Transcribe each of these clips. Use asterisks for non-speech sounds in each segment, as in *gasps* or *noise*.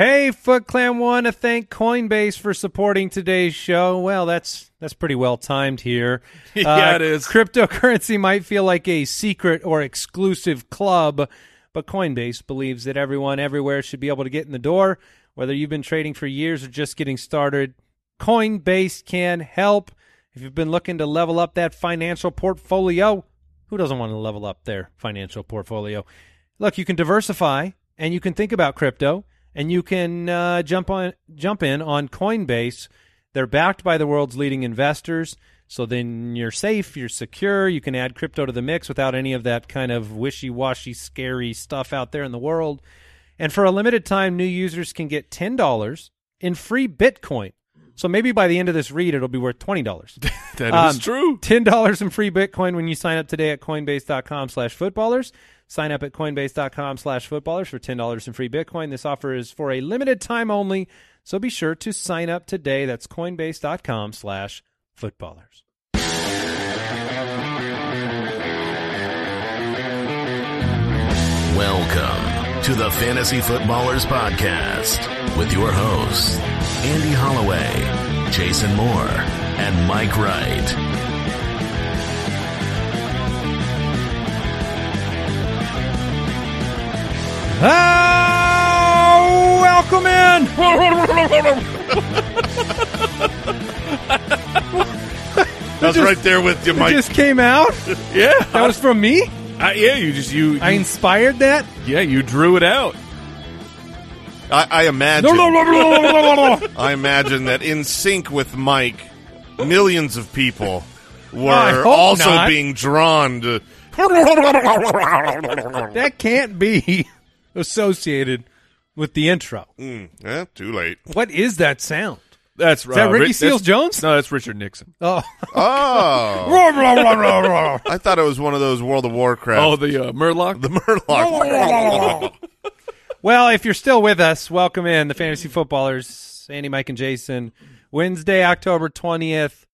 Hey, Foot Clan want to thank Coinbase for supporting today's show. Well, that's that's pretty well timed here. *laughs* Yeah, Uh, it is. Cryptocurrency might feel like a secret or exclusive club, but Coinbase believes that everyone everywhere should be able to get in the door, whether you've been trading for years or just getting started. Coinbase can help. If you've been looking to level up that financial portfolio, who doesn't want to level up their financial portfolio? Look, you can diversify and you can think about crypto and you can uh, jump on jump in on Coinbase. They're backed by the world's leading investors, so then you're safe, you're secure. You can add crypto to the mix without any of that kind of wishy-washy, scary stuff out there in the world. And for a limited time, new users can get ten dollars in free Bitcoin. So maybe by the end of this read, it'll be worth twenty dollars. *laughs* That is Um, true. Ten dollars in free Bitcoin when you sign up today at Coinbase.com slash footballers. Sign up at Coinbase.com slash footballers for ten dollars in free Bitcoin. This offer is for a limited time only, so be sure to sign up today. That's Coinbase.com slash footballers. Welcome to the Fantasy Footballers Podcast with your hosts, Andy Holloway, Jason Moore, and Mike Wright. Ah, welcome in. I was right there with you, It Mike. just came out. *laughs* Yeah, That was from me. Uh, yeah. You just you, I inspired that. yeah you drew it out. I, I imagine. I I imagine that in sync with Mike, millions of people were also not. being drawn to. that can't be *laughs* associated with the intro. Mm, eh, too late. What is that sound? That's Is that uh, Ricky Rick- Seals Jones? No, that's Richard Nixon. Oh. Oh, *laughs* I thought it was one of those World of Warcraft. Oh, the uh, Murloc. the Murloc. *laughs* Well, if you're still with us, welcome in the Fantasy Footballers, Andy, Mike, and Jason. Wednesday, October 20th.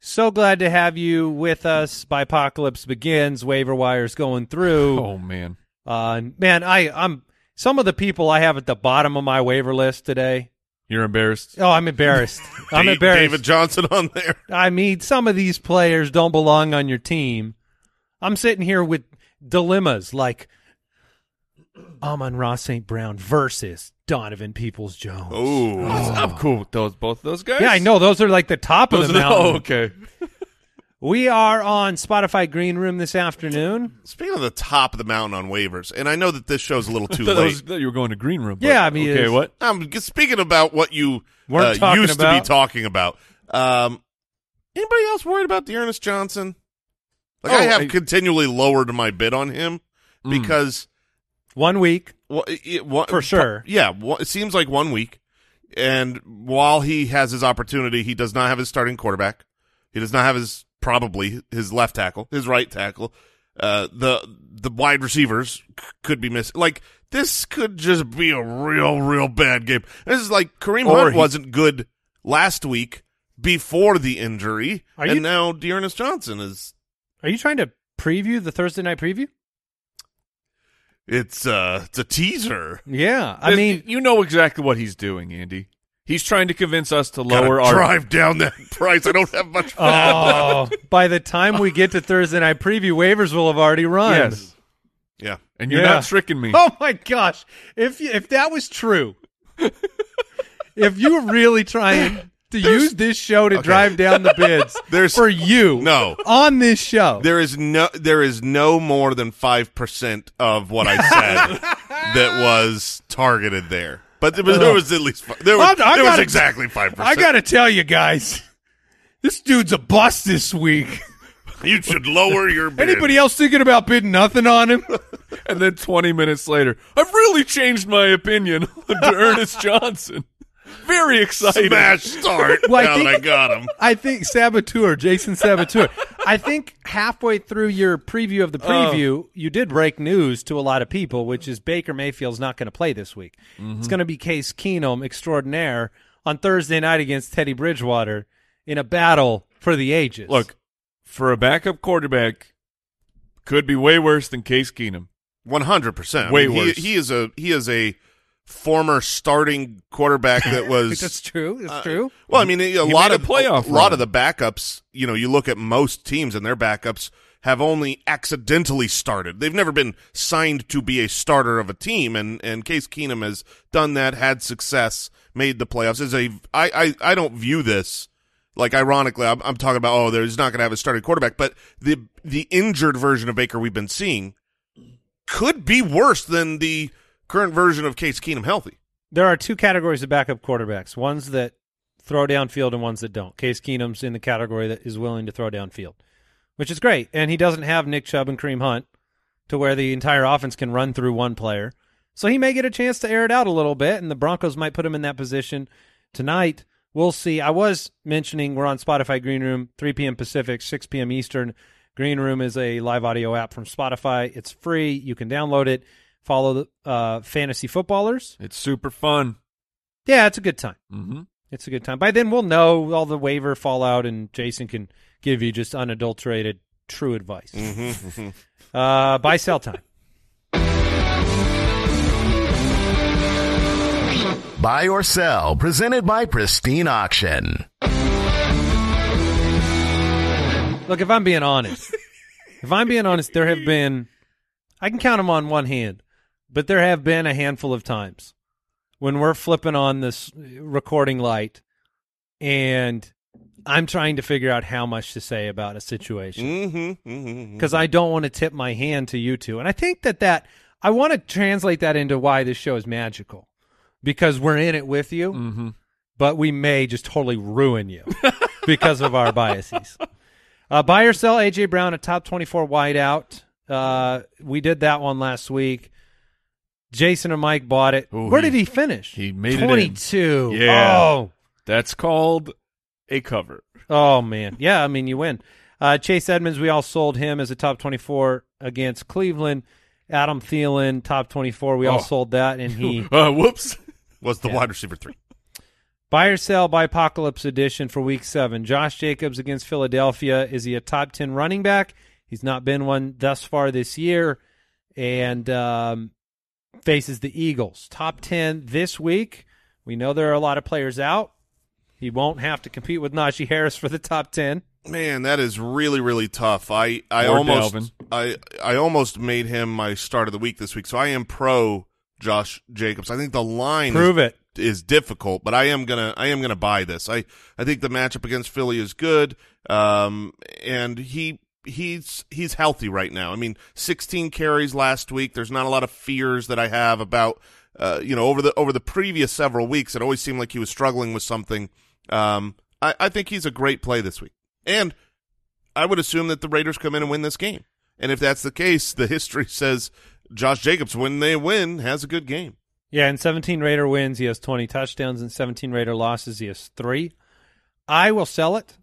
So glad to have you with us. By Apocalypse begins. Waiver wires going through. oh man, Uh, man, I, I'm some of the people I have at the bottom of my waiver list today. you're embarrassed. Oh, I'm embarrassed. *laughs* I'm Da- embarrassed. David Johnson on there. I mean, some of these players don't belong on your team. I'm sitting here with dilemmas like Amon-Ra St. Brown versus Donovan Peoples Jones. Oh, I'm cool with those both those guys. Yeah, I know those are like the top Those of are the the, *laughs* mountain. oh, okay. We are on Spotify Green Room this afternoon. speaking of the top of the mountain on waivers, and I know that this show's a little *laughs* too Thought that late. was- thought you were going to green room. but- Yeah, I mean, okay, it's- what? I'm g- speaking about what you Weren't uh, talking used to be talking about. Um, anybody else worried about D'Ernest Johnson? Like I Oh, have I- continually lowered my bid on him Mm. because One week. well, it, it- one- For sure. yeah, one- it seems like one week, and while he has his opportunity, he does not have his starting quarterback. He does not have his probably his left tackle, his right tackle. Uh, the the wide receivers c- could be missing. Like this could just be a real, real bad game. This is like Kareem Or Hunt he- wasn't good last week before the injury, Are and you- now D'Ernest Johnson is. Are you trying to preview the Thursday night preview? It's uh, it's a teaser. Yeah. I mean, you know exactly what he's doing, Andy. He's trying to convince us to lower Gotta our drive down that *laughs* price. I don't have much. oh, by the time we get to Thursday night preview, waivers will have already run. yes, Yeah. and you're Yeah. not tricking me. Oh my gosh! If if that was true, *laughs* if you were really trying to use this show to Okay. drive down the bids *laughs* There's- for you, No. on this show, There is no there is no more than five percent of what I said that was targeted there. But there was, there was at least fi- there was, I- I there gotta- exactly five percent. I got to tell you guys, this dude's a bust this week. You should lower your bid. Anybody else thinking about bidding nothing on him? *laughs* And then 20 minutes later, I've really changed my opinion *laughs* on Ernest Johnson. Very excited. smash start Well, I now that think- I got him? I think Saboteur, Jason Saboteur. I think halfway through your preview of the oh. preview, you did break news to a lot of people, which is Baker Mayfield's not going to play this week. Mm-hmm. It's going to be Case Keenum extraordinaire on Thursday night against Teddy Bridgewater in a battle for the ages. Look, for a backup quarterback, could be way worse than Case Keenum. One hundred percent. Way he, worse. He is a he is a former starting quarterback that *laughs* was That's true. That's Uh, true. Well, I mean, a He lot made a of playoff a lot of the backups. You know, you look at most teams and their backups have only accidentally started. They've never been signed to be a starter of a team, and and Case Keenum has done that, had success, made the playoffs. Is a I I I don't view this like ironically. I'm, I'm talking about oh, there's not going to have a starting quarterback, but the the injured version of Baker we've been seeing could be worse than the current version of Case Keenum healthy. There are two categories of backup quarterbacks: ones that throw downfield and ones that don't. Case Keenum's in the category that is willing to throw downfield, which is great. And he doesn't have Nick Chubb and Kareem Hunt to where the entire offense can run through one player. So he may get a chance to air it out a little bit, and the Broncos might put him in that position tonight. We'll see. I was mentioning we're on Spotify Green Room, 3 p.m. Pacific, 6 p.m. Eastern. Green Room is a live audio app from Spotify. It's free. You can download it. Follow the uh, fantasy footballers. It's super fun. Yeah, it's a good time. Mm-hmm. It's a good time. By then, we'll know all the waiver fallout, and Jason can give you just unadulterated, true advice. Mm-hmm. *laughs* Uh, buy sell time. Buy or sell, presented by Pristine Auction. Look, if I'm being honest, if I'm being honest, there have been, I can count them on one hand, but there have been a handful of times when we're flipping on this recording light and I'm trying to figure out how much to say about a situation. Mm-hmm, mm-hmm. because I don't want to tip my hand to you two. And I think that that I want to translate that into why this show is magical because we're in it with you, Mm-hmm. but we may just totally ruin you *laughs* because of our biases. Uh, buy or sell AJ Brown, a top twenty-four wideout. Uh, we did that one last week. Jason and Mike bought it. Ooh, Where he- did he finish? he made it twenty-two. Yeah. Oh, That's called a cover. Oh man, yeah. I mean, you win. Uh, Chase Edmonds, we all sold him as a top twenty-four against Cleveland. Adam Thielen, top twenty-four. We all Oh. sold that, and he *laughs* Uh, whoops. *laughs* was the Yeah. wide receiver three. buy or sell by Apocalypse Edition for Week Seven. Josh Jacobs against Philadelphia. Is he a top ten running back? He's not been one thus far this year, and um, faces the Eagles. Top ten this week. We know there are a lot of players out. He won't have to compete with Najee Harris for the top ten. Man, that is really really tough. I I Or almost Dalvin. I I almost made him my start of the week this week. So I am pro Josh Jacobs. I think the line Prove is, it. is difficult, but I am gonna I am gonna buy this. I I think the matchup against Philly is good. Um, and he he's he's healthy right now. I mean, 16 carries last week. There's not a lot of fears that I have about uh, you know over the over the previous several weeks. It always seemed like he was struggling with something. Um, I, I think he's a great play this week, and I would assume that the Raiders come in and win this game. And if that's the case, the history *laughs* says Josh Jacobs, when they win, has a good game. Yeah, in 17 Raider wins, he has 20 touchdowns. In 17 Raider losses, he has three. I will sell it.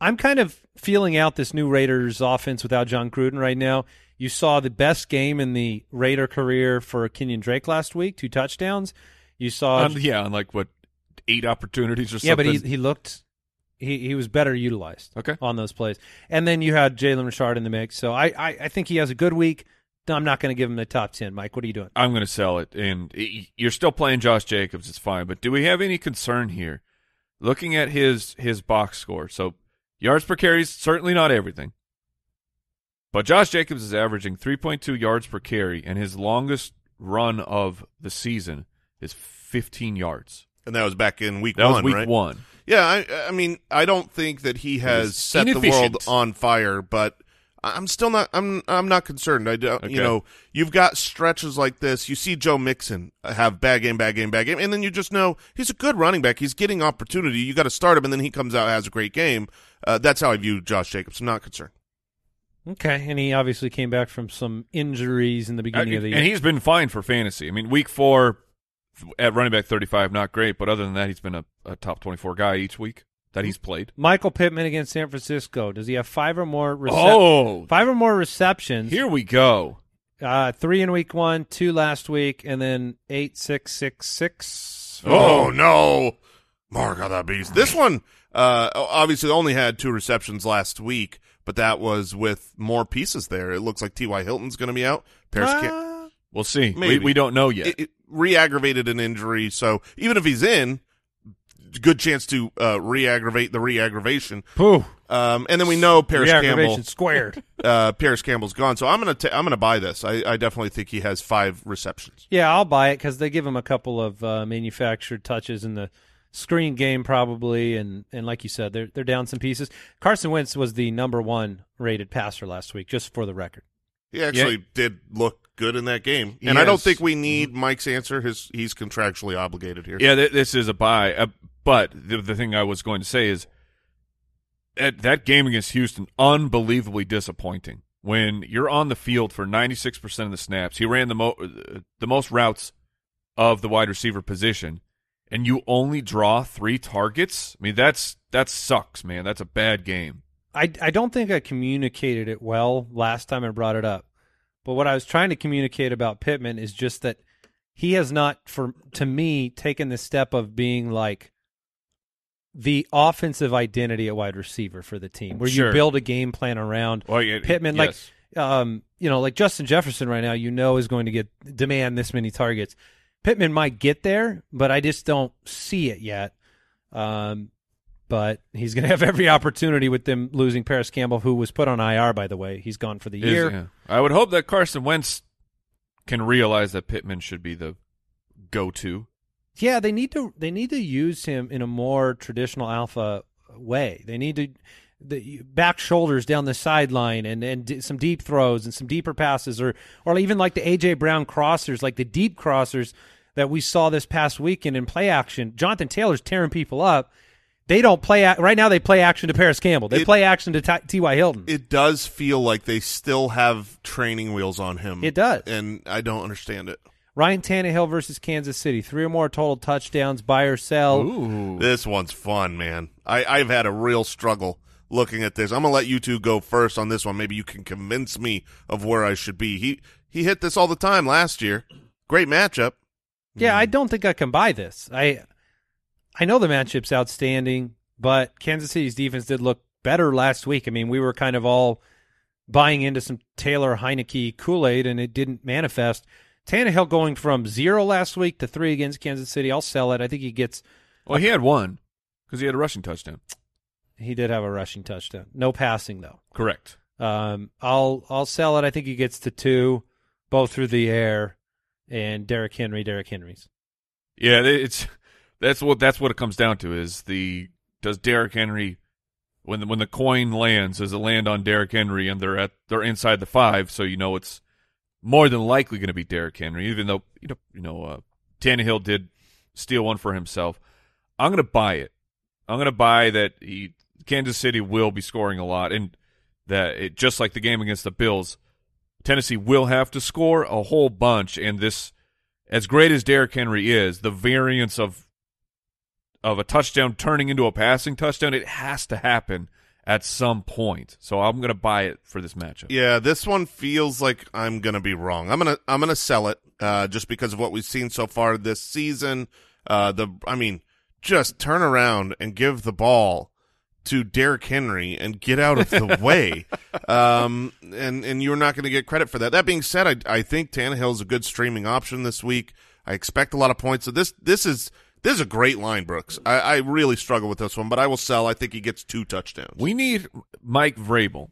I'm kind of feeling out this new Raiders offense without Jon Gruden right now. You saw the best game in the Raider career for Kenyon Drake last week, two touchdowns. You saw, On- yeah, on like what eight opportunities or something. yeah, but he he looked he he was better utilized Okay. on those plays. And then you had Jalen Richard in the mix. So I I, I think he has a good week. I'm not going to give him the top 10. Mike, what are you doing? I'm going to sell it, and you're still playing Josh Jacobs. It's fine, but do we have any concern here? Looking at his his box score, so yards per carry is certainly not everything, but Josh Jacobs is averaging 3.2 yards per carry, and his longest run of the season is 15 yards. And that was back in week That one, was week right? one. Yeah, I, I mean, I don't think that he has set the world on fire, but I'm still not. I'm I'm not concerned. I don't. Okay. You know, you've got stretches like this. You see Joe Mixon have bad game, bad game, bad game, and then you just know he's a good running back. He's getting opportunity. You got to start him, and then he comes out has a great game. Uh, that's how I view Josh Jacobs. I'm not concerned. Okay, and he obviously came back from some injuries in the beginning Uh, of the year, and he's been fine for fantasy. I mean, week four at running back 35, not great, but other than that, he's been a, a top 24 guy each week that he's played. Michael Pittman against San Francisco. Does he have five or more? Recep- Oh, five or more receptions. here we go. uh, three in week one, two last week, and then eight, six, six, six. Oh no, Mark of the beast. This one, uh, obviously only had two receptions last week, but that was with more pieces there. It looks like T.Y. Hilton's going to be out. Paris, Cam- Ah, We'll see. We, we don't know yet. It, it re-aggravated an injury, so even if he's in, good chance to uh, re-aggravate the re-aggravation. Pooh. Um, and then we know Parris Campbell squared. *laughs* Uh, Parris Campbell's gone, so I'm gonna ta- I'm gonna buy this. I, I definitely think he has five receptions. Yeah, I'll buy it because they give him a couple of uh, manufactured touches in the screen game, probably, and and like you said, they're they're down some pieces. Carson Wentz was the number one rated passer last week, just for the record. He actually did look good in that game, and He I don't think we need Mike's answer. His he's contractually obligated here. Yeah, th- this is a buy. Uh, but the, the thing I was going to say is that that game against Houston, unbelievably disappointing. When you're on the field for 96% of the snaps, he ran the mo- the most routes of the wide receiver position, and you only draw three targets. I mean, that's that sucks, man. That's a bad game. I, I don't think I communicated it well last time I brought it up. But what I was trying to communicate about Pittman is just that he has not, for to me, taken the step of being like the offensive identity at wide receiver for the team, where Sure. you build a game plan around Well, yeah, Pittman. yes. Like, um, you know, like Justin Jefferson right now, you know, is going to get demand this many targets. Pittman might get there, but I just don't see it yet. Um, but he's going *laughs* to have every opportunity with them losing Parris Campbell, who was put on IR, by the way. He's gone for the Is- year. yeah. I would hope that Carson Wentz can realize that Pittman should be the go-to. Yeah, they need to they need to use him in a more traditional alpha way. They need to the back shoulders down the sideline and and some deep throws and some deeper passes or or even like the AJ Brown crossers, like the deep crossers that we saw this past weekend in play action. Jonathan Taylor's tearing people up. They don't play right now. They play action to Parris Campbell. They It- play action to T.Y. Hilton. It does feel like they still have training wheels on him. It does. and I don't understand it. Ryan Tannehill versus Kansas City. Three or more total touchdowns. Buy or sell. Ooh. This one's fun, man. I, I've had a real struggle looking at this. I'm gonna let you two go first on this one. Maybe you can convince me of where I should be. He he hit this all the time last year. Great matchup. Yeah, hmm. I don't think I can buy this. I I know the matchup's outstanding, but Kansas City's defense did look better last week. I mean, we were kind of all buying into some Taylor Heinicke Kool Aid, and it didn't manifest. Tannehill going from zero last week to three against Kansas City. I'll sell it. I think he gets. Well, he had one because he had a rushing touchdown. He did have a rushing touchdown. No passing though. Correct. Um, I'll I'll sell it. I think he gets to two, both through the air, and Derrick Henry. Derrick Henry's. Yeah, it's that's what that's what it comes down to is the does Derrick Henry when the, when the coin lands does it land on Derrick Henry and they're at they're inside the five so you know it's more than likely going to be Derrick Henry even though you know you know uh, Tannehill did steal one for himself. I'm going to buy it. I'm going to buy that he Kansas City will be scoring a lot and that it just like the game against the Bills, Tennessee will have to score a whole bunch and this as great as Derrick Henry is, the variance of of a touchdown turning into a passing touchdown, it has to happen at some point. So I'm going to buy it for this matchup. Yeah, this one feels like I'm gonna be wrong. I'm gonna I'm gonna sell it uh, just because of what we've seen so far this season. Uh, the I mean, just turn around and give the ball to Derrick Henry and get out of the *laughs* way. Um, and and you're not going to get credit for that. That being said, I I think Tannehill is a good streaming option this week. I expect a lot of points. So this this is this is a great line, Brooks. I, I really struggle with this one, but I will sell. I think he gets two touchdowns. We need Mike Vrabel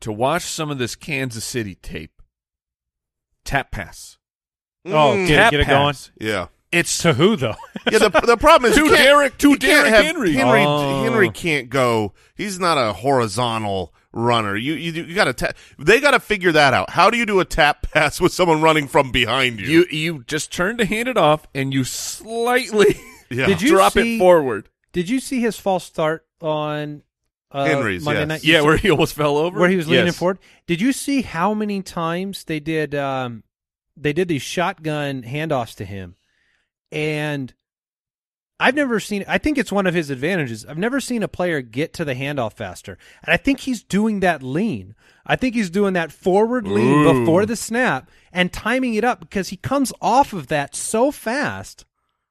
to watch some of this Kansas City tape. Tap pass. Oh, Mm, get, it- Tap get it going. pass. yeah. It's To who though? Yeah, the the problem is *laughs* To you can't- Derrick- to you can't Derrick Henry. Henry Oh. Henry can't go. He's not a horizontal runner. You you, you got to ta- they got to figure that out. How do you do a tap *laughs* pass with someone running from behind you? you you just turn to hand it off and you slightly *laughs* yeah. *laughs* Did you drop see- it forward. Did you see his false start on uh, Henry's, Monday yes. night? Yeah, where he almost fell over. where he was leaning Yes. forward. Did you see how many times they did um, they did these shotgun handoffs to him? And I've never seen I think it's one of his advantages. I've never seen a player get to the handoff faster. And I think he's doing that lean. I think he's doing that forward lean Ooh. before the snap and timing it up because he comes off of that so fast.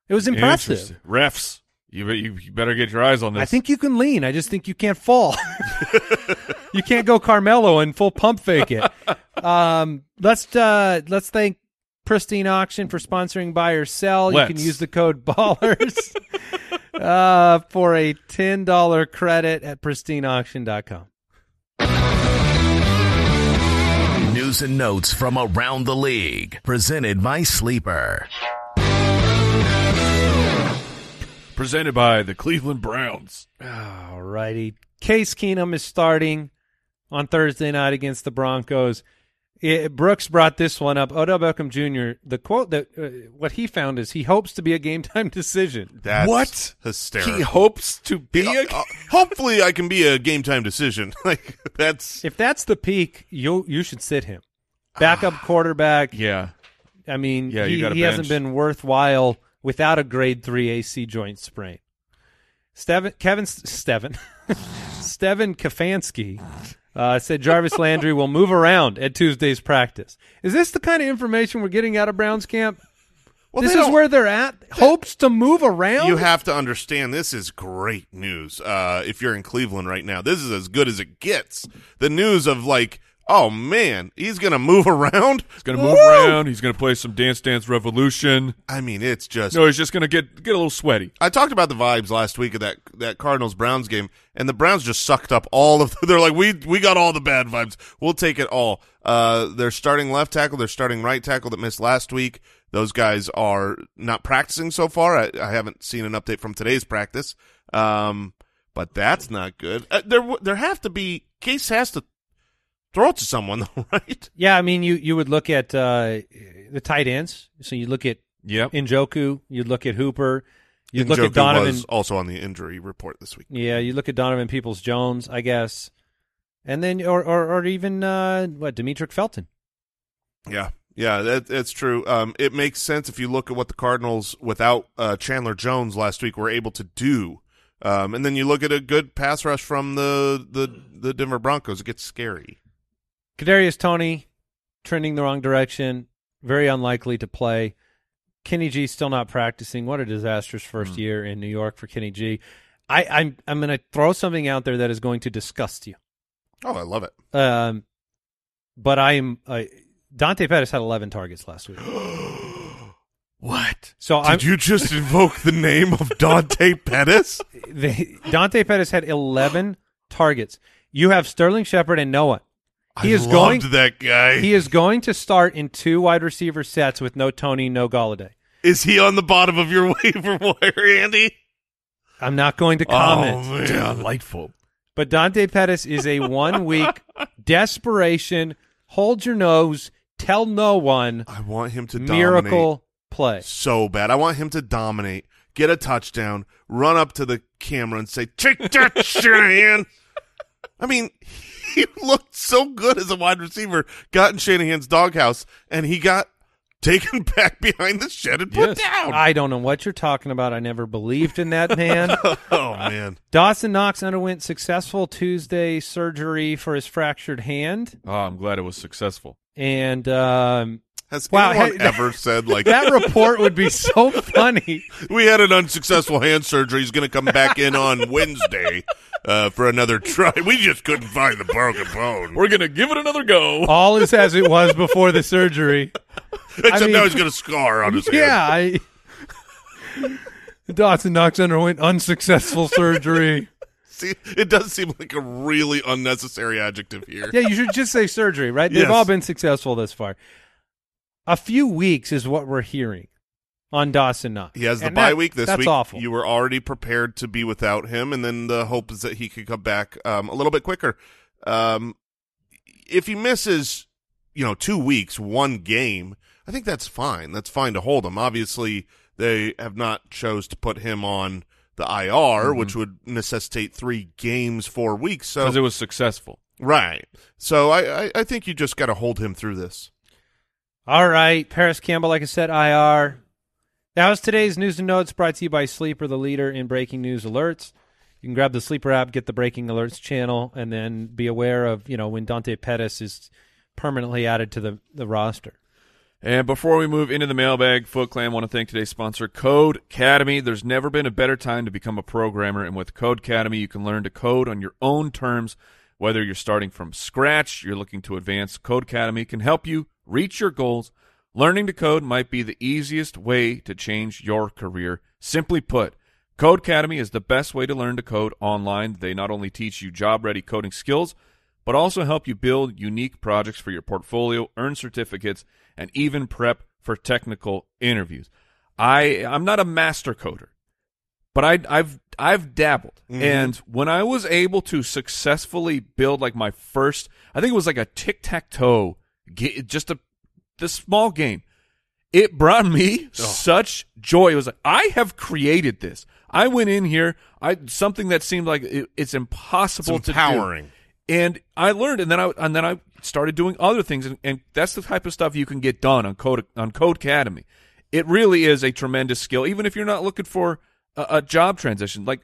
It was impressive. Refs, you you better get your eyes on this. I think you can lean. I just think you can't fall. *laughs* you can't go Carmelo and full pump fake it. Um, let's uh, let's thank Pristine Auction for sponsoring buy or sell. You Let's. can use the code *laughs* BALLERS uh, for a $10 credit at pristineauction.com. News and notes from around the league. Presented by Sleeper. Presented by the Cleveland Browns. All righty. Case Keenum is starting on Thursday night against the Broncos. It, Brooks brought this one up. Odell Beckham Jr. The quote that uh, what he found is he hopes to be a game time *laughs* decision. That's What? hysterical. He hopes to be Uh, a. uh, hopefully, I can be a game time decision. *laughs* like that's If that's the peak, you you should sit him. Backup quarterback. yeah. I mean, Yeah, he, he hasn't been worthwhile without a grade three AC joint sprain. Steven, Kevin, Steven, *laughs* Steven Kafansky uh, said Jarvis Landry will move around at Tuesday's practice. Is this the kind of information we're getting out of Browns camp? well, this is where they're at. Hopes to move around. you have to understand. This is great news. Uh, if you're in Cleveland right now, this is as good as it gets. The news of like, oh man, he's gonna move around. He's going to move around. He's going to play some Dance Dance Revolution. I mean, it's just No, he's just going to get get a little sweaty. I talked about the vibes last week of that that Cardinals Browns game, and the Browns just sucked up all of. *laughs* They're like, we we got all the bad vibes. We'll take it all. Uh, they're starting left tackle, they're starting right tackle that missed last week. Those guys are not practicing so far. I, I haven't seen an update from today's practice, um, but that's not good. Uh, there there have to be Case has to throw it to someone, *laughs* though, right? yeah, I mean, you you would look at uh, the tight ends. So you look at Yep. Njoku. You'd look at Hooper. You'd look at Donovan. was also on the injury report this week. Yeah, you look at Donovan Peoples Jones, I guess, and then or or, or even uh, what Demetric Felton. Yeah, yeah, that, that's true. Um, it makes sense if you look at what the Cardinals without uh, Chandler Jones last week were able to do, um, and then you look at a good pass rush from the the the Denver Broncos. It gets scary. Kadarius Toney trending the wrong direction, very unlikely to play. Kenny G still not practicing. What a disastrous first year in New York for Kenny G. I, I'm I'm going to throw something out there that is going to disgust you. Oh, I love it. Um, but I'm uh, Dante Pettis had 11 targets last week. *gasps* What? So I'm Did you just invoke the name of Dante *laughs* Pettis? the, Dante Pettis had 11 targets. You have Sterling Shepard and Noah. He I is going. that guy. He is going to start in two wide receiver sets with no Toney, no Golladay. is he on the bottom of your *laughs* waiver wire, Andy? I'm not going to comment. Oh man, Delightful. But Dante Pettis is a one week *laughs* desperation, hold your nose, tell no one, I want him to dominate. miracle play. so bad. I want him to dominate, get a touchdown, run up to the camera and say, "Take that, *laughs* Shanahan." I mean, *laughs* he looked so good as a wide receiver. Got in Shanahan's doghouse, and he got taken *laughs* back behind the shed and put Yes. down. I don't know what you're talking about. I never believed in that man. *laughs* oh man, Dawson Knox underwent successful Tuesday surgery for his fractured hand. Oh, I'm glad it was successful. And um, has Wow, anyone hey, ever said like that report would be so *laughs* funny. we had an unsuccessful hand surgery? He's going to come back in on Wednesday uh, for another try. We just couldn't find the broken bone. We're gonna give it another go. All is as it was before the surgery. *laughs* Except mean- now he's got a scar on his hand. Yeah, I. Dawson Knox underwent unsuccessful surgery. See, it does seem like a really unnecessary adjective here. Yeah, you should just say surgery, right? They've Yes. all been successful thus far. A few weeks is what we're hearing on Dawson Knox. He has the And bye that- week this that's week. awful. You were already prepared to be without him, and then the hope is that he could come back um, a little bit quicker. Um, if he misses, you know, two weeks, one game, I think that's fine. That's fine to hold him. Obviously, they have not chose to put him on the IR, Mm-hmm. which would necessitate three games, four weeks. So Because it was successful. right. So I, I, I think you just got to hold him through this. All right, Parris Campbell, like I said, IR. That was today's news and notes brought to you by Sleeper, the leader in breaking news alerts. You can grab the Sleeper app, get the breaking alerts channel, and then be aware of you know when Dante Pettis is permanently added to the the roster. And before we move into the mailbag, Foot Clan want to thank today's sponsor, Codecademy. There's never been a better time to become a programmer, and with Codecademy, you can learn to code on your own terms. Whether you're starting from scratch, you're looking to advance, Codecademy can help you reach your goals Learning to code might be the easiest way to change your career. Simply put, Codecademy is the best way to learn to code online. They not only teach you job-ready coding skills, but also help you build unique projects for your portfolio, earn certificates, and even prep for technical interviews. I I'm not a master coder, but I I've I've dabbled. Mm-hmm. And when I was able to successfully build like my first, I think it was like a tic-tac-toe, just a this small game. It brought me such joy. It was like I have created this. I went in here, I something that seemed like it, it's impossible It's to do empowering. and I learned, and then I and then I started doing other things, and, and that's the type of stuff you can get done on Code on Codecademy. It really is a tremendous skill, even if you're not looking for a, a job transition. Like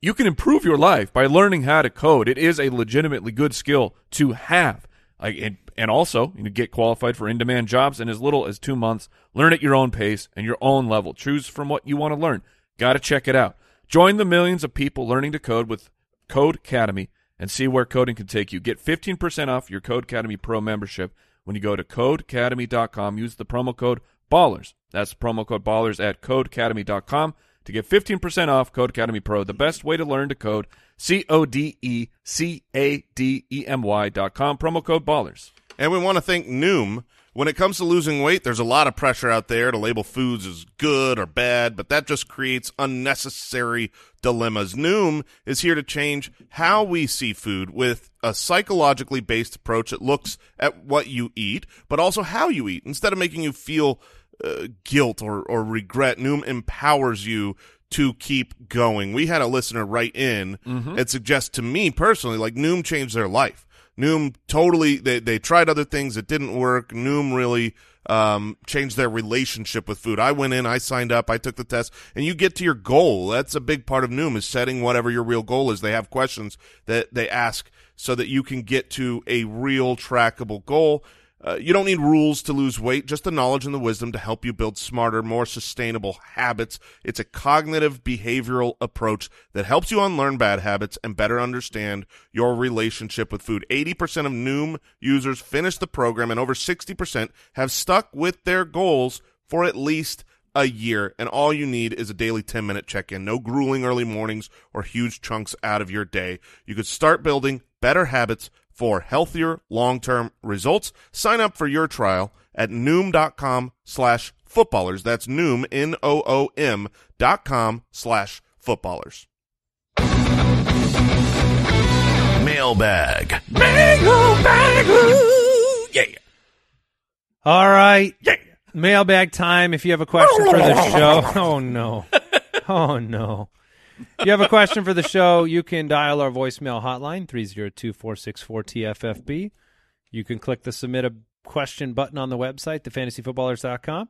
you can improve your life by learning how to code. It is a legitimately good skill to have. Like and and also you know, get qualified for in-demand jobs in as little as two months. Learn at your own pace and your own level. Choose from what you want to learn. Got to check it out. Join the millions of people learning to code with Codecademy and see where coding can take you. Get 15% off your Codecademy Pro membership when you go to codecademy.com. Use the promo code BALLERS. That's promo code BALLERS at codecademy.com to get 15% off Codecademy Pro, the best way to learn to code. C O D E C A D E M Y dot com. Promo code BALLERS. And we want to thank Noom. When it comes to losing weight, there's a lot of pressure out there to label foods as good or bad, but that just creates unnecessary dilemmas. Noom is here to change how we see food with a psychologically based approach that looks at what you eat, but also how you eat. Instead of making you feel uh, guilt or, or regret, Noom empowers you to keep going. We had a listener write in and suggest to me personally, like Noom changed their life. Noom totally they they tried other things that didn't work. Noom really um, changed their relationship with food. I went in, I signed up, I took the test, and you get to your goal. That's a big part of Noom is setting whatever your real goal is. They have questions that they ask so that you can get to a real trackable goal. Uh, you don't need rules to lose weight, just the knowledge and the wisdom to help you build smarter, more sustainable habits. It's a cognitive behavioral approach that helps you unlearn bad habits and better understand your relationship with food. 80% of Noom users finish the program and over 60% have stuck with their goals for at least a year, and all you need is a daily 10 minute check in. No grueling early mornings or huge chunks out of your day. You could start building better habits for healthier long-term results. Sign up for your trial at noom.com slash footballers. That's noom, N-O-O-M dot com slash footballers. Mailbag. Mailbag. Yay. All right. Yeah. Mailbag time. If you have a question for the show. *laughs* Oh, no. Oh, no. If you have a question for the show, you can dial our voicemail hotline, 302 464 TFFB. You can click the submit a question button on the website, thefantasyfootballers.com.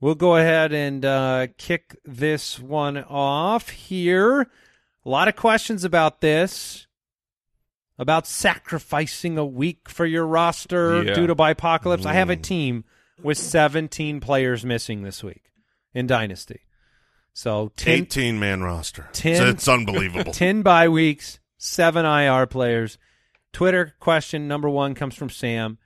We'll go ahead and uh, kick this one off here. A lot of questions about this, about sacrificing a week for your roster Yeah. due to bipocalypse. I have a team with 17 players missing this week in Dynasty. So 10, 18-man roster. Ten- it's unbelievable. *laughs* 10 bye weeks, seven IR players. Twitter question number one comes from Sam.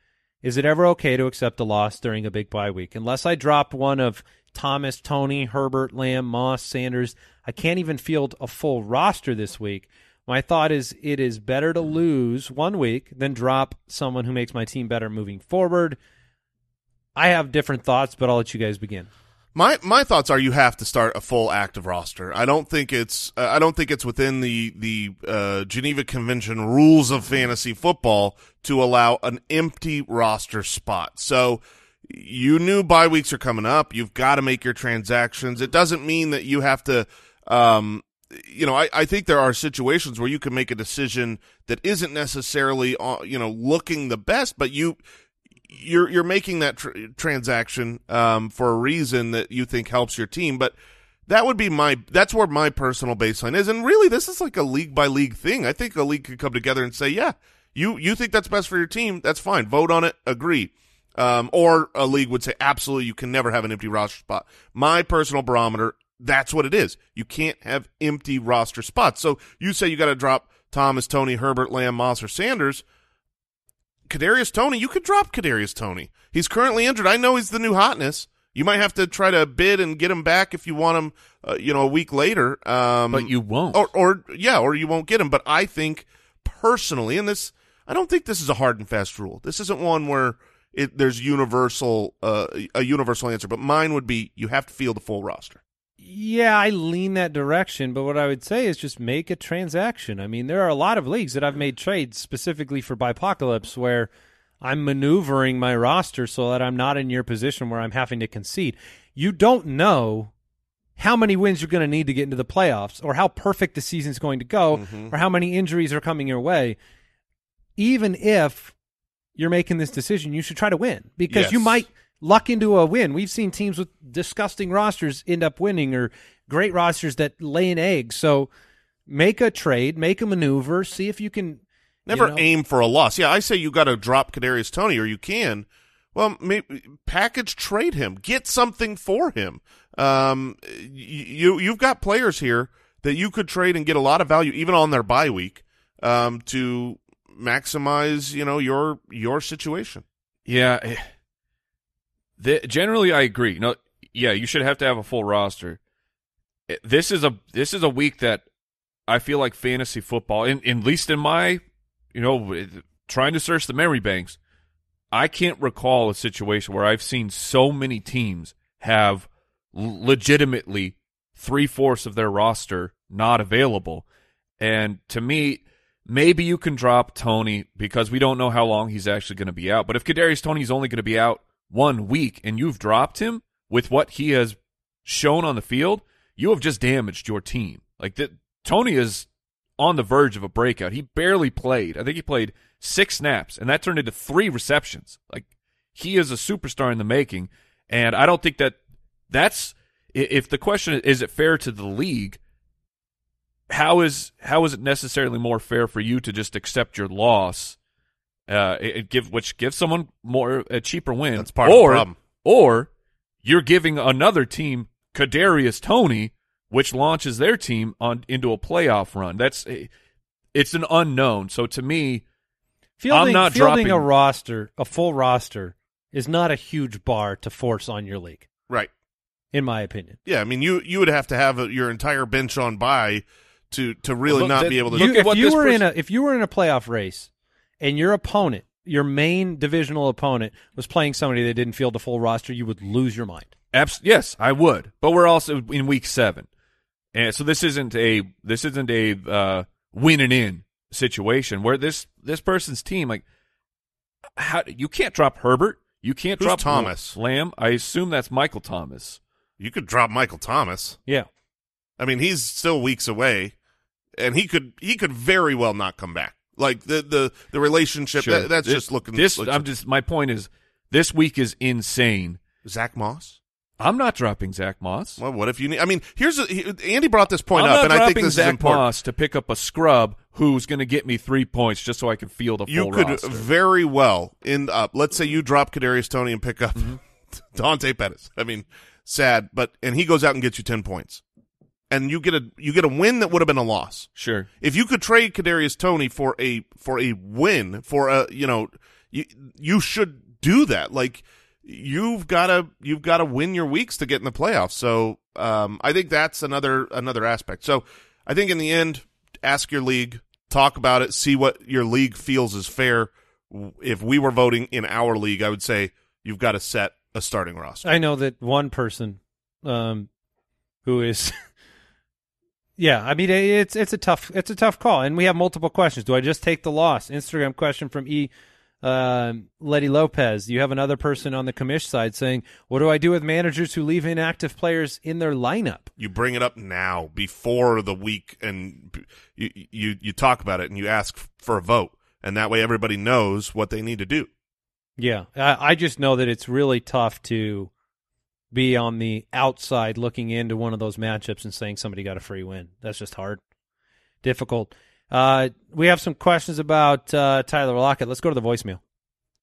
Is it ever okay to accept a loss during a big bye week? Unless I dropped one of Thomas, Toney, Herbert, Lamb, Moss, Sanders, I can't even field a full roster this week. My thought is it is better to lose one week than drop someone who makes my team better moving forward. I have different thoughts, but I'll let you guys begin. My my thoughts are you have to start a full active roster. I don't think it's uh, I don't think it's within the the uh, Geneva Convention rules of fantasy football to allow an empty roster spot. So you knew bye weeks are coming up. You've got to make your transactions. It doesn't mean that you have to. Um, you know, I, I think there are situations where you can make a decision that isn't necessarily, uh, you know, looking the best, but you you're you're making that tr- transaction um, for a reason that you think helps your team, but that would be my that's where my personal baseline is. And really, this is like a league by league thing. I think a league could come together and say, yeah, you you think that's best for your team, that's fine. Vote on it, agree. Um, or a league would say, absolutely, you can never have an empty roster spot. My personal barometer, that's what it is. You can't have empty roster spots. So you say you got to drop Thomas, Toney, Herbert, Lamb, Moss, or Sanders Kadarius Toney, you could drop Kadarius Toney. He's currently injured. I know he's the new hotness. You might have to try to bid and get him back if you want him, uh, you know, a week later. Um, but you won't. or, or yeah, or you won't get him. But I think personally, and this, I don't think this is a hard and fast rule. This isn't one where it, there's universal, uh, a universal answer. But mine would be you have to field the full roster. Yeah, I lean that direction, but what I would say is just make a transaction. I mean, there are a lot of leagues that I've made trades specifically for Bipocalypse where I'm maneuvering my roster so that I'm not in your position where I'm having to concede. You don't know how many wins you're going to need to get into the playoffs or how perfect the season's going to go Mm-hmm. or how many injuries are coming your way. Even if you're making this decision, you should try to win because you might luck into a win. We've seen teams with disgusting rosters end up winning or great rosters that lay an egg. So make a trade, make a maneuver, see if you can Never you know, aim for a loss. Yeah, I say you got to drop Kadarius Toney, or you can. Well, maybe package trade him, get something for him. Um, you you've got players here that you could trade and get a lot of value, even on their bye week, um, to maximize you know your your situation. Yeah. The, generally, I agree. No, yeah, you should have to have a full roster. Eh, This is a this is a week that I feel like fantasy football, in, in at least in my, you know, trying to search the memory banks, I can't recall a situation where I've seen so many teams have legitimately three fourths of their roster not available. And to me, maybe you can drop Toney because we don't know how long he's actually going to be out. But if Kadarius Toney's only going to be out one week and you've dropped him with what he has shown on the field, you have just damaged your team. Like that, Toney is on the verge of a breakout. He barely played. I think he played six snaps, and that turned into three receptions. Like he is a superstar in the making, and I don't think that that's if the question is, is it fair to the league how is how is it necessarily more fair for you to just accept your loss uh it, it give which gives someone more a cheaper win That's part of the problem. or you're giving another team Kadarius Tony which launches their team on into a playoff run that's it's an unknown so to me Fielding, not fielding a roster, a full roster, is not a huge bar to force on your league, Right. in my opinion. Yeah, I mean you you would have to have a, your entire bench on bye to to really Well, not that- be able to. Look You, at if what you this were in a if you were in a playoff race and your opponent, your main divisional opponent, was playing somebody that didn't field a full roster, you would lose your mind. Abs- yes, I would. But we're also in week seven, and so this isn't a this isn't a uh, win and in situation where this this person's team like how you can't drop Herbert, you can't Who's drop Thomas? Lamb. I assume that's Michael Thomas. you could drop Michael Thomas. Yeah. I mean, he's still weeks away, and he could he could very well not come back. Like the the the relationship Sure. that, that's This- just looking. This I'm just my point is this week is insane. Zach Moss. I'm not dropping Zach Moss. Well, what if you need? I mean, here's a, he, Andy brought this point I'm up, and I think this Zach is important. Moss to pick up a scrub who's going to get me three points just so I can field a full You could roster. very well end up. Let's say you drop Kadarius Toney and pick up Mm-hmm. *laughs* Dante Pettis. I mean, sad, but and he goes out and gets you ten points, and you get a you get a win that would have been a loss. sure. If you could trade Kadarius Toney for a for a win for a you know you you should do that. Like you've got to you've got to win your weeks to get in the playoffs. So um, I think that's another another aspect. So I think in the end, ask your league, talk about it, see what your league feels is fair. If we were voting in our league, I would say you've got to set a starting roster. I know that one person um, who is Yeah, I mean it's it's a tough it's a tough call, and we have multiple questions. Do I just take the loss? Instagram question from E. Um, Letty Lopez. You have another person on the commish side saying, "What do I do with managers who leave inactive players in their lineup?" you bring it up now before the week and you you you talk about it and you ask for a vote and that way everybody knows what they need to do Yeah, I, I just know that it's really tough to be on the outside looking into one of those matchups and saying somebody got a free win. That's just hard, difficult. Uh, we have some questions about uh, Tyler Lockett. Let's go to the voicemail.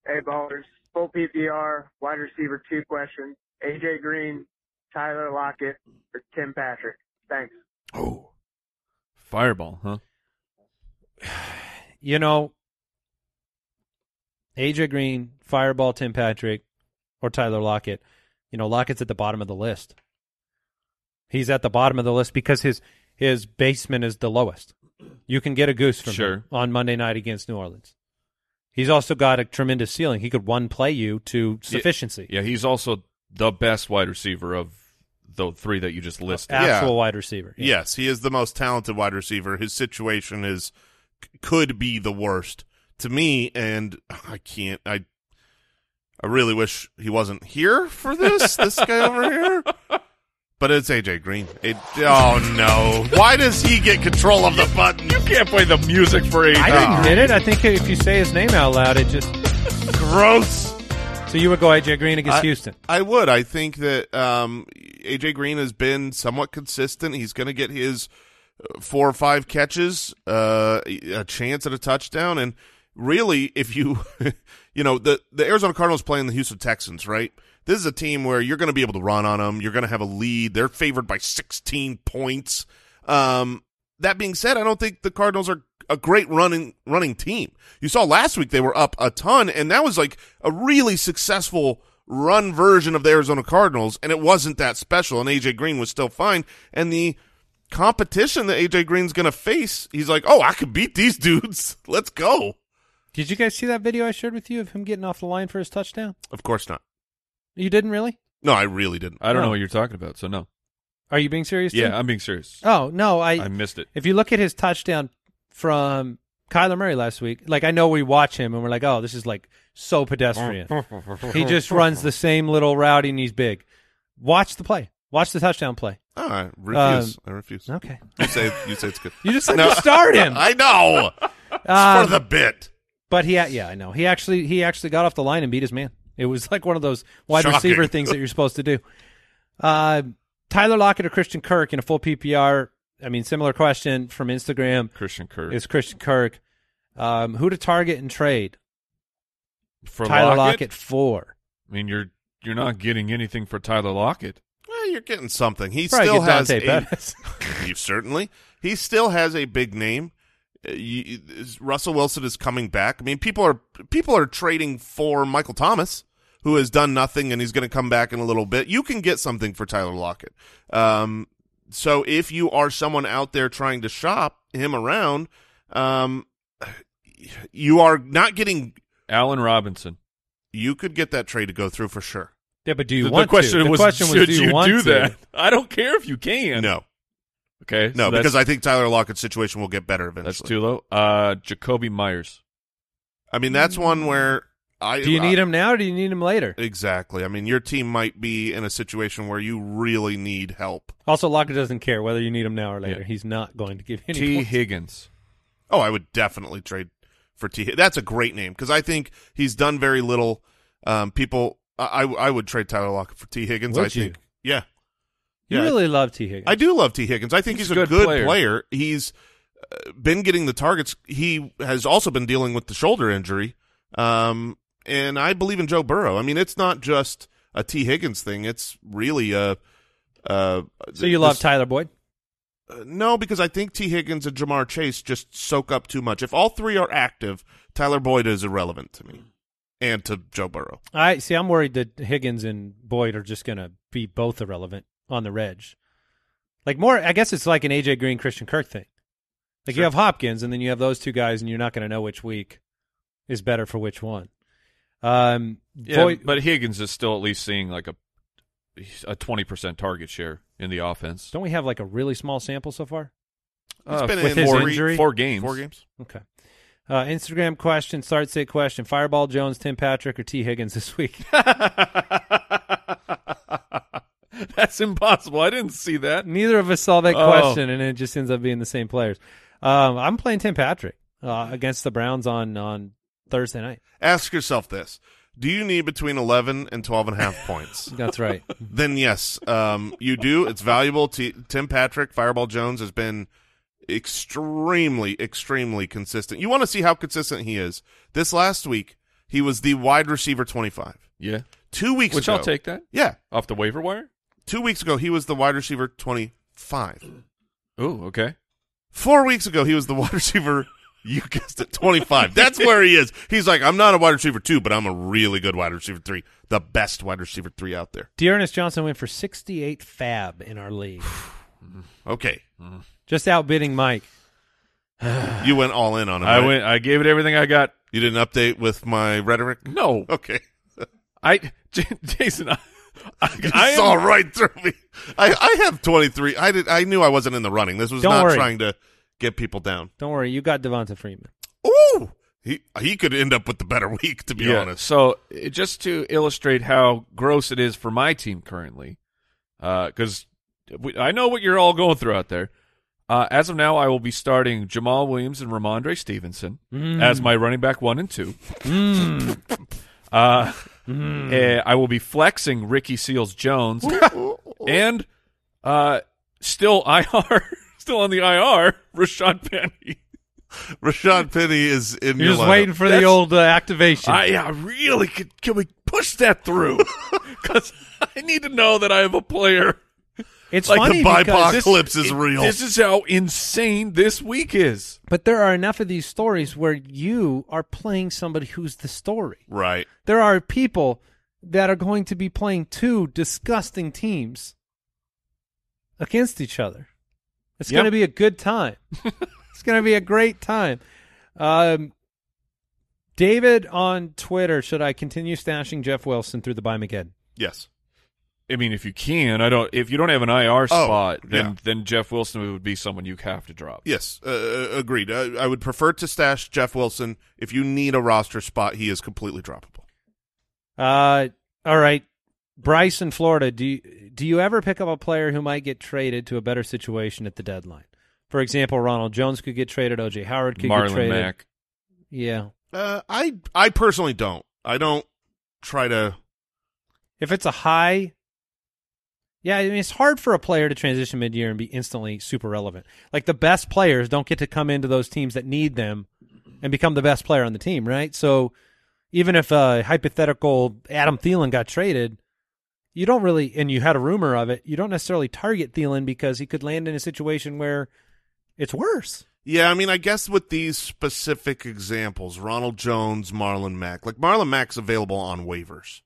Hey, ballers. Full PPR, wide receiver, two questions. AJ Green, Tyler Lockett, or Tim Patrick. Thanks. Oh, fireball, huh? *sighs* You know, AJ Green, Fireball Tim Patrick, or Tyler Lockett. You know, Lockett's at the bottom of the list. He's at the bottom of the list because his his basement is the lowest. You can get a goose from Sure. him on Monday night against New Orleans. He's also got a tremendous ceiling. He could one play you to sufficiency. Yeah, he's also the best wide receiver of the three that you just listed. Yeah. Wide receiver. Yeah. Yes, he is the most talented wide receiver. His situation is could be the worst to me, and I can't. I I really wish he wasn't here for this. this guy over here. But it's AJ Green. It, oh no! Why does he get control of the button? You can't play the music for AJ. I didn't hit it. I think if you say his name out loud, it just Gross. so you would go AJ Green against I- Houston. I would. I think that um, AJ Green has been somewhat consistent. He's going to get his uh, four or five catches, uh, a chance at a touchdown, and really, if you, *laughs* you know, the the Arizona Cardinals playing the Houston Texans, right? This is a team where you're going to be able to run on them. You're going to have a lead. They're favored by 16 points. Um, that being said, I don't think the Cardinals are a great running running team. You saw last week they were up a ton, and that was like a really successful run version of the Arizona Cardinals, and it wasn't that special. And AJ Green was still fine. And the competition that AJ Green's going to face, he's like, oh, I could beat these *laughs* dudes. Let's go. Did you guys see that video I shared with you of him getting off the line for his touchdown? Of course not. You didn't really? No, I really didn't. I don't No. know what you're talking about, so no. Are you being serious? Yeah, Tim? I'm being serious. Oh no, I, I missed it. if you look at his touchdown from Kyler Murray last week, like I know we watch him and we're like, oh, this is like so pedestrian. *laughs* he just runs the same little route and he's big. Watch the play. Watch the touchdown play. Oh, I refuse. I refuse. Okay. You say you say it's good. *laughs* You just like No. to start him. *laughs* I know. It's Um, for the bit. But he, yeah, I know. He actually, he actually got off the line and beat his man. It was like one of those wide Shocking. receiver things that you're supposed to do. Uh, Tyler Lockett or Christian Kirk in a full PPR. I mean, similar question from Instagram. Christian Kirk. Is Christian Kirk um, who to target and trade? for Tyler Lockett, Lockett four. I mean, you're you're not getting anything for Tyler Lockett. Well, you're getting something. He Probably still get has Dante a, *laughs* you certainly. He still has a big name. Uh, you, is- Russell Wilson is coming back. I mean, people are people are trading for Michael Thomas, who has done nothing, and he's going to come back in a little bit. You can get something for Tyler Lockett. Um, so if you are someone out there trying to shop him around, um, you are not getting. Allen Robinson. You could get that trade to go through for sure. yeah, but do you the, want the question to? The was, question was, should do you, you, want do to? that? I don't care if you can. No, Okay. no, so because I think Tyler Lockett's situation will get better eventually. that's too low. Uh, Jakobi Meyers. I mean, that's one where I Do you need him now or do you need him later? Exactly. I mean, your team might be in a situation where you really need help. Also, Lockett doesn't care whether you need him now or later. Yeah. He's not going to give you any T. points. Higgins. Oh, I would definitely trade for T. That's a great name because I think he's done very little. Um, people, I, I I would trade Tyler Lockett for T. Higgins. Would I think, you? Yeah, You really love T. Higgins. I do love T. Higgins. I think He's he's, a good good player. player. He's uh, been getting the targets. He has also been dealing with the shoulder injury. Um, and I believe in Joe Burrow. I mean, it's not just a T. Higgins thing. It's really a. Uh, so you love Tyler Boyd? Uh, no, because I think T. Higgins and Ja'Marr Chase just soak up too much. If all three are active, Tyler Boyd is irrelevant to me and to Joe Burrow. I see. I'm worried that Higgins and Boyd are just going to be both irrelevant on the reg. Like more, I guess it's like an AJ Green Christian Kirk thing. Like you have Hopkins, and then you have those two guys, and you're not going to know which week is better for which one. Um, Yeah, Boyd, but Higgins is still at least seeing like a a twenty percent target share in the offense. don't we have like a really small sample so far? He's Uh, been with in his four, injury? four games. four games. Okay. Uh, Instagram question, start state question: Fireball Jones, Tim Patrick, or T Higgins this week? *laughs* *laughs* *laughs* That's impossible. I didn't see that. Neither of us saw that Oh. question, and it just ends up being the same players. Um, I'm playing Tim Patrick uh, against the Browns on on Thursday night. Ask yourself this. Do you need between 11 and 12 and a half points? *laughs* That's right. *laughs* then yes, um, you do. It's valuable. T- Tim Patrick, Fireball Jones has been extremely, extremely consistent. You want to see how consistent he is. This last week, he was the wide receiver 25. Yeah, Two weeks ago. which ago. I'll take that Yeah. off the waiver wire. Two weeks ago, he was the wide receiver 25. Oh, okay. Four weeks ago, he was the *laughs* wide receiver You guessed it, 25. That's where he is. He's like, I'm not a wide receiver two, but I'm a really good wide receiver three. The best wide receiver three out there. D'Ernest Johnson went for 68 fab in our league, *sighs* Okay. just outbidding Mike. *sighs* You went all in on him. I right? went. I gave it everything I got. You didn't update with my rhetoric? No, Okay. *laughs* I, *laughs* J- Jason, I, *laughs* I, You I am- saw right through me. I, I have 23. I did. I knew I wasn't in the running. This was not worry. trying to get people down. Don't worry, you got Devonta Freeman. Ooh. He he could end up with the better week, to be yeah. honest. So uh, just to illustrate how gross it is for my team currently, because I know what you're all going through out there. Uh, as of now, I will be starting Jamaal Williams and Rhamondre Stevenson as my running back one and two. Uh, eh, I will be flexing Ricky Seals Jones *laughs* and uh, still IR, *laughs* still on the IR, Rashad Penny. Rashad Penny is in You're just lineup. waiting for the old uh, activation. I yeah, really could, can we push that through? *laughs* Because I need to know that I have a player. It's like funny the because BIPOC this, clips is real. This is how insane this week is. but there are enough of these stories where you are playing somebody who's the story. right. There are people that are going to be playing two disgusting teams against each other. It's Yeah. going to be a good time. *laughs* it's going to be a great time. Um, David on Twitter, should I continue stashing Jeff Wilson through the bye Mageddon? Yes. I mean, if you can, I don't. If you don't have an IR spot, then yeah. then Jeff Wilson would be someone you have to drop. Yes. Uh, agreed. I, I would prefer to stash Jeff Wilson. If you need a roster spot, he is completely droppable. Uh, all right. Bryce in Florida, do you, do you ever pick up a player who might get traded to a better situation at the deadline? For example, Ronald Jones could get traded. OJ Howard could get Marlon traded. Mack. Yeah. Uh, I I personally don't. I don't try to. If it's a high, yeah, I mean, it's hard for a player to transition mid-year and be instantly super relevant. Like the best players don't get to come into those teams that need them and become the best player on the team, right? So even if a hypothetical Adam Thielen got traded, you don't really, and you had a rumor of it, you don't necessarily target Thielen because he could land in a situation where it's worse. Yeah, I mean, I guess with these specific examples, Ronald Jones, Marlon Mack, like Marlon Mack's available on waivers,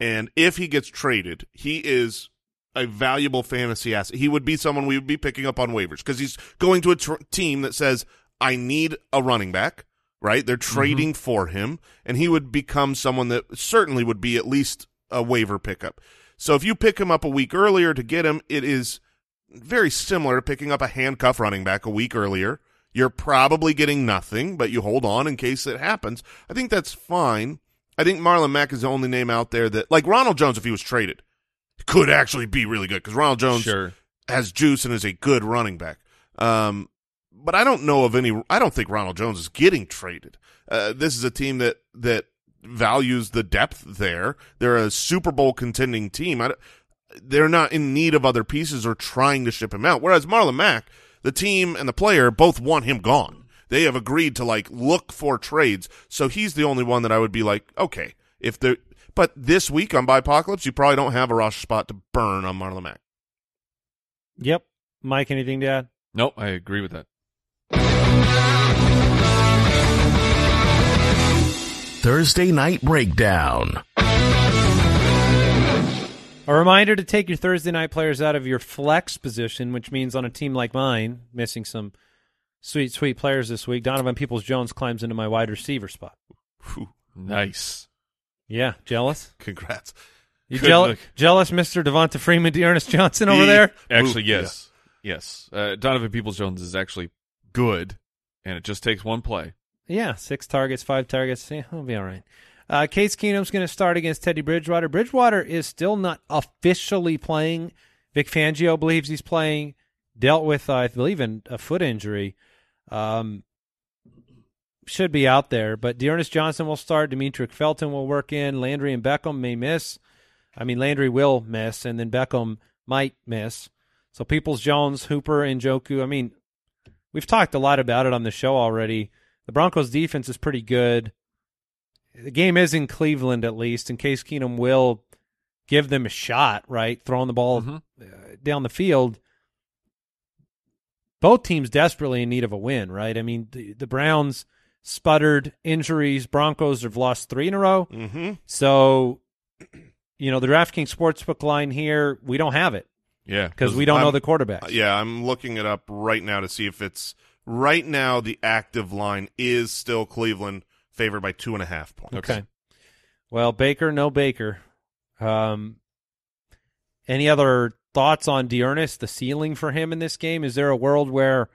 and if he gets traded, he is a valuable fantasy asset. He would be someone we would be picking up on waivers because he's going to a tr- team that says, "I need a running back." Right? They're mm-hmm. trading for him, and he would become someone that certainly would be at least a waiver pickup. So if you pick him up a week earlier to get him, it is very similar to picking up a handcuff running back a week earlier. You're probably getting nothing, but you hold on in case it happens. I think that's fine. I think Marlon Mack is the only name out there that, like Ronald Jones, if he was traded, could actually be really good because Ronald Jones Sure. has juice and is a good running back. Um, but I don't know of any. I don't think Ronald Jones is getting traded. Uh, this is a team that that values the depth there. They're a Super Bowl contending team. I, they're not in need of other pieces or trying to ship him out. Whereas Marlon Mack, the team and the player both want him gone. They have agreed to like look for trades. So he's the only one that I would be like, okay, if the but this week on Bipocalypse, you probably don't have a roster spot to burn on Marlon Mack. Yep. Mike, anything to add? Nope, I agree with that. Thursday Night Breakdown. A reminder to take your Thursday night players out of your flex position, which means on a team like mine, missing some sweet, sweet players this week, Donovan Peoples Jones climbs into my wide receiver spot. Whew, Nice. Yeah, jealous? congrats. You Good jeal- look. jealous, Mr. Devonta Freeman, D'Ernest Johnson over He- there? Actually, Ooh, yes, yes. Uh, Donovan Peoples Jones is actually good, and it just takes one play. Yeah, six targets, five targets. Yeah, I'll be all right. Uh, Case Keenum's going to start against Teddy Bridgewater. Bridgewater is still not officially playing. Vic Fangio believes he's playing. Dealt with, uh, I believe, in a foot injury. Um, should be out there, but D'Ernest Johnson will start. Demetric Felton will work in. Landry and Beckham may miss. I mean, Landry will miss, and then Beckham might miss. So Peoples Jones, Hooper, and Njoku. I mean, we've talked a lot about it on the show already. The Broncos' defense is pretty good. The game is in Cleveland, at least, in case Keenum will give them a shot, right? Throwing the ball Mhm. uh, down the field. both teams desperately in need of a win, right? I mean, the, the Browns sputtered injuries. Broncos have lost three in a row. Mm-hmm. So, *clears throat* you know, the DraftKings Sportsbook line here, we don't have it Yeah, because we don't know I'm- the quarterback. Yeah, I'm looking it up right now to see if it's right now. The active line is still Cleveland favored by two and a half points. Okay. Well, Baker, no Baker. Um, any other thoughts on D'Ernest, the ceiling for him in this game? Is there a world where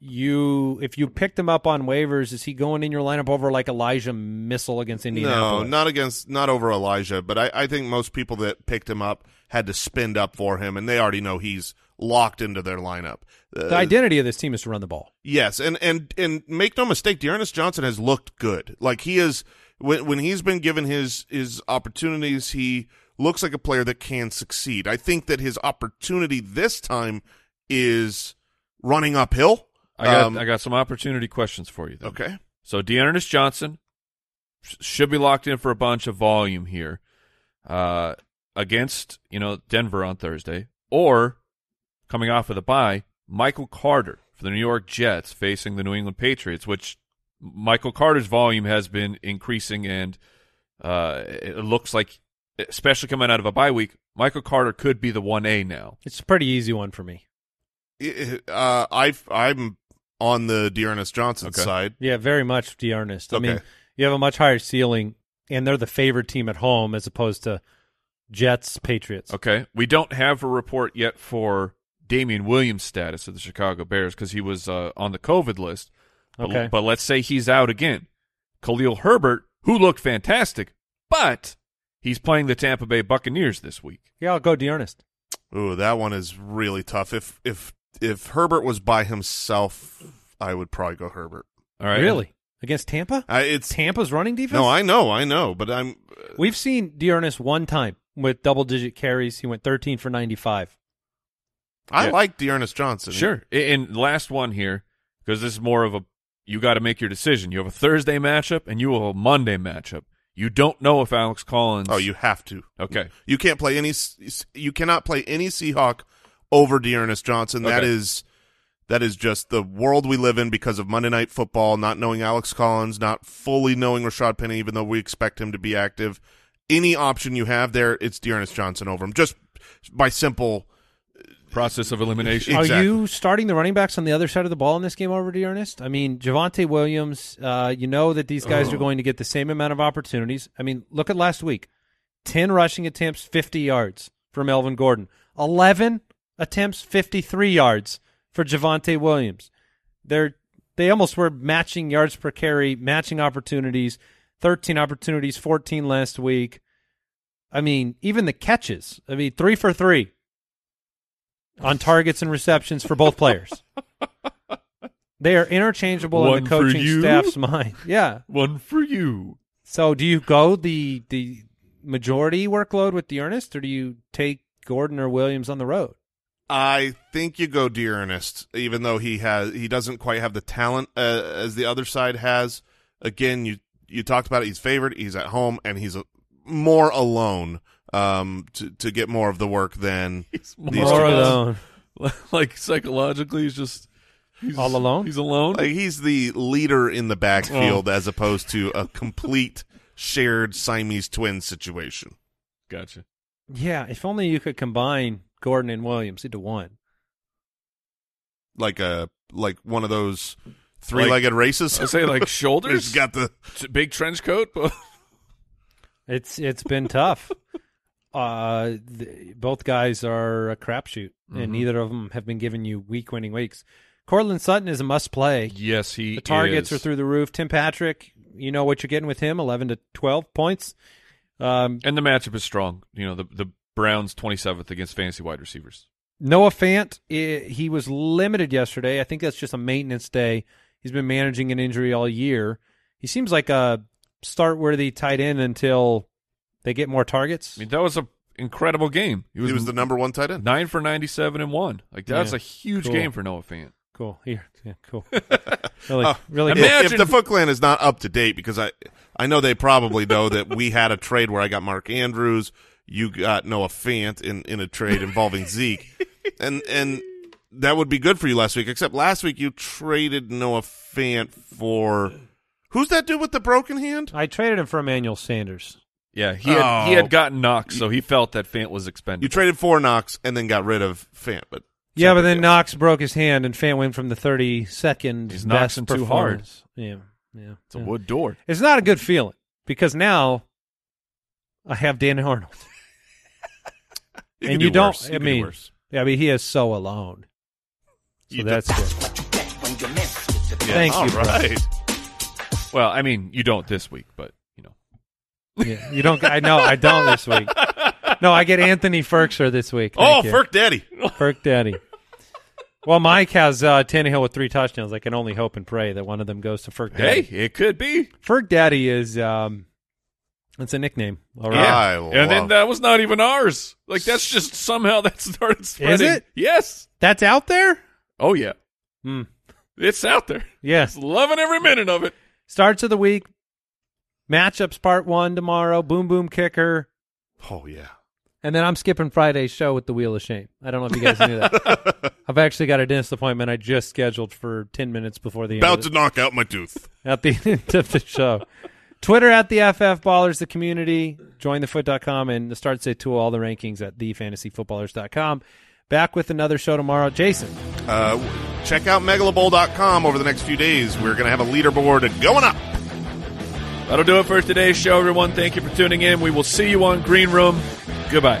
you, if you picked him up on waivers, is he going in your lineup over like Elijah Mitchell against Indianapolis? No, not against, not over Elijah, but I, I think most people that picked him up had to spend up for him, and they already know he's locked into their lineup. Uh, The identity of this team is to run the ball. Yes, and and and make no mistake, D'Ernest Johnson has looked good. Like he is when when he's been given his his opportunities, he looks like a player that can succeed. I think that his opportunity this time is running uphill. I got Um, I got some opportunity questions for you. Then. Okay. So D'Ernest Johnson sh- should be locked in for a bunch of volume here uh, against you know Denver on Thursday, or coming off of the bye, Michael Carter for the New York Jets facing the New England Patriots, which Michael Carter's volume has been increasing, and uh, it looks like, especially coming out of a bye week, Michael Carter could be the one A now. It's a pretty easy one for me. Uh, I I'm on the D'Ernest Johnson Okay. side. Yeah, very much D'Ernest. I mean, you have a much higher ceiling, and they're the favored team at home as opposed to Jets, Patriots. Okay. We don't have a report yet for Damien Williams' status of the Chicago Bears because he was uh, on the COVID list. But, Okay. but let's say he's out again. Khalil Herbert, who looked fantastic, but he's playing the Tampa Bay Buccaneers this week. Yeah, I'll go D'Ernest. Ooh, that one is really tough. If if if Herbert was by himself, I would probably go Herbert. All right. Really? Against Tampa? I, it's Tampa's running defense? no, I know, I know, but I'm We've seen D'Ernest one time with double digit carries. He went 13 for 95. I Yeah. like D'Ernest Johnson. Sure. A- And last one here, because this is more of a you got to make your decision. You have a Thursday matchup and you have a Monday matchup. You don't know if Alex Collins. Oh, you have to. okay? You can't play any. You cannot play any Seahawk over D'Ernest Johnson. That Okay. is that is just the world we live in because of Monday Night Football. Not knowing Alex Collins, not fully knowing Rashad Penny, even though we expect him to be active. Any option you have there, it's D'Ernest Johnson over him. Just by simple. Process of elimination. Are you starting the running backs on the other side of the ball in this game over D'Ernest? I mean, Javonte Williams, uh, you know that these guys are going to get the same amount of opportunities. I mean, look at last week 10 rushing attempts, 50 yards from Melvin Gordon, 11 attempts, 53 yards for Javonte Williams. They're they almost were matching yards per carry, matching opportunities, 13 opportunities, 14 last week. I mean, even the catches. I mean, 3 for 3 on targets and receptions for both players. *laughs* They are interchangeable in the coaching staff's mind. Yeah. *laughs* One for you. So do you go the the majority workload with D'Ernest, or do you take Gordon or Williams on the road? I think you go D'Ernest, even though he has he doesn't quite have the talent uh, as the other side has. Again, you you talked about it. He's favored. He's at home, and he's uh more alone um, to to get more of the work than *laughs* He's These more two alone. *laughs* like psychologically, he's just he's, All alone? He's alone. like he's the leader in the backfield as opposed to a complete shared Siamese twin situation. gotcha. Yeah, if only you could combine Gordon and Williams into one. Like a like one of those three legged races. I say like *laughs* shoulders. He's got the big trench coat. But *laughs* It's it's been tough. *laughs* Uh, th- both guys are a crapshoot, Mhm. and neither of them have been giving you week winning weeks. Courtland Sutton is a must play. yes, he The targets is. are through the roof. Tim Patrick, you know what you're getting with him, 11 to 12 points. Um, and the matchup is strong. You know the the Browns twenty seventh against fantasy wide receivers. Noah Fant, i- he was limited yesterday. I think that's just a maintenance day. He's been managing an injury all year. He seems like a start worthy tight end until they get more targets. I mean that was a incredible game. He was, he was the number one tight end. nine for ninety seven and one. Like that's Yeah. a huge Cool. game for Noah Fant. cool. Here, yeah, cool. *laughs* really, Oh, really I good. If, Imagine- if the Foot Clan is not up to date, because I I know they probably know that we had a trade where I got Mark Andrews, you got Noah Fant in, in a trade involving Zeke, *laughs* and and that would be good for you last week. Except last week you traded Noah Fant for who's that dude with the broken hand? I traded him for Emmanuel Sanders. Yeah, he had he Oh. had gotten knocked, so he felt that Fant was expendable. You traded for Knox and then got rid of Fant, but Yeah, but then deal. Knox broke his hand, and Fant went from the 32nd He's best Knoxing too hard. Yeah, yeah. it's a wood door. It's not a good feeling because now I have Dan Arnold. You and you do. You I could do mean, worse. I mean, he is so alone. So You that's good. Yeah, Thank all you, bro. right. Well, I mean, you don't this week, but you know. Yeah, you don't. I know. I don't this week. No, I get Anthony Firkser this week. Oh, Thank you. Ferk Daddy. Ferk Daddy. Well, Mike has uh, Tannehill with three touchdowns. I can only hope and pray that one of them goes to Ferk Hey, it could be. Ferk Daddy is um, it's a nickname. All right. Yeah. I and then love- that was not even ours. Like that's just somehow that started spreading. Is it? Yes. That's out there. Oh yeah, Hmm. it's out there. Yes. Loving every minute of it. Starts of the week. Matchups part one tomorrow. Boom boom kicker. Oh yeah. And then I'm skipping Friday's show with the Wheel of Shame. I don't know if you guys knew that. *laughs* I've actually got a dentist appointment I just scheduled for 10 minutes before the end About of to the, knock out my tooth. at the *laughs* end of the show. Twitter at the FF Ballers, the community, jointhefoot.com, and the start say tool, all the rankings at thefantasyfootballers.com. Back with another show tomorrow. Jason, Uh, check out megalobowl.com over the next few days. We're going to have a leaderboard going up. That'll do it for today's show, everyone. Thank you for tuning in. We will see you on Green Room. Goodbye.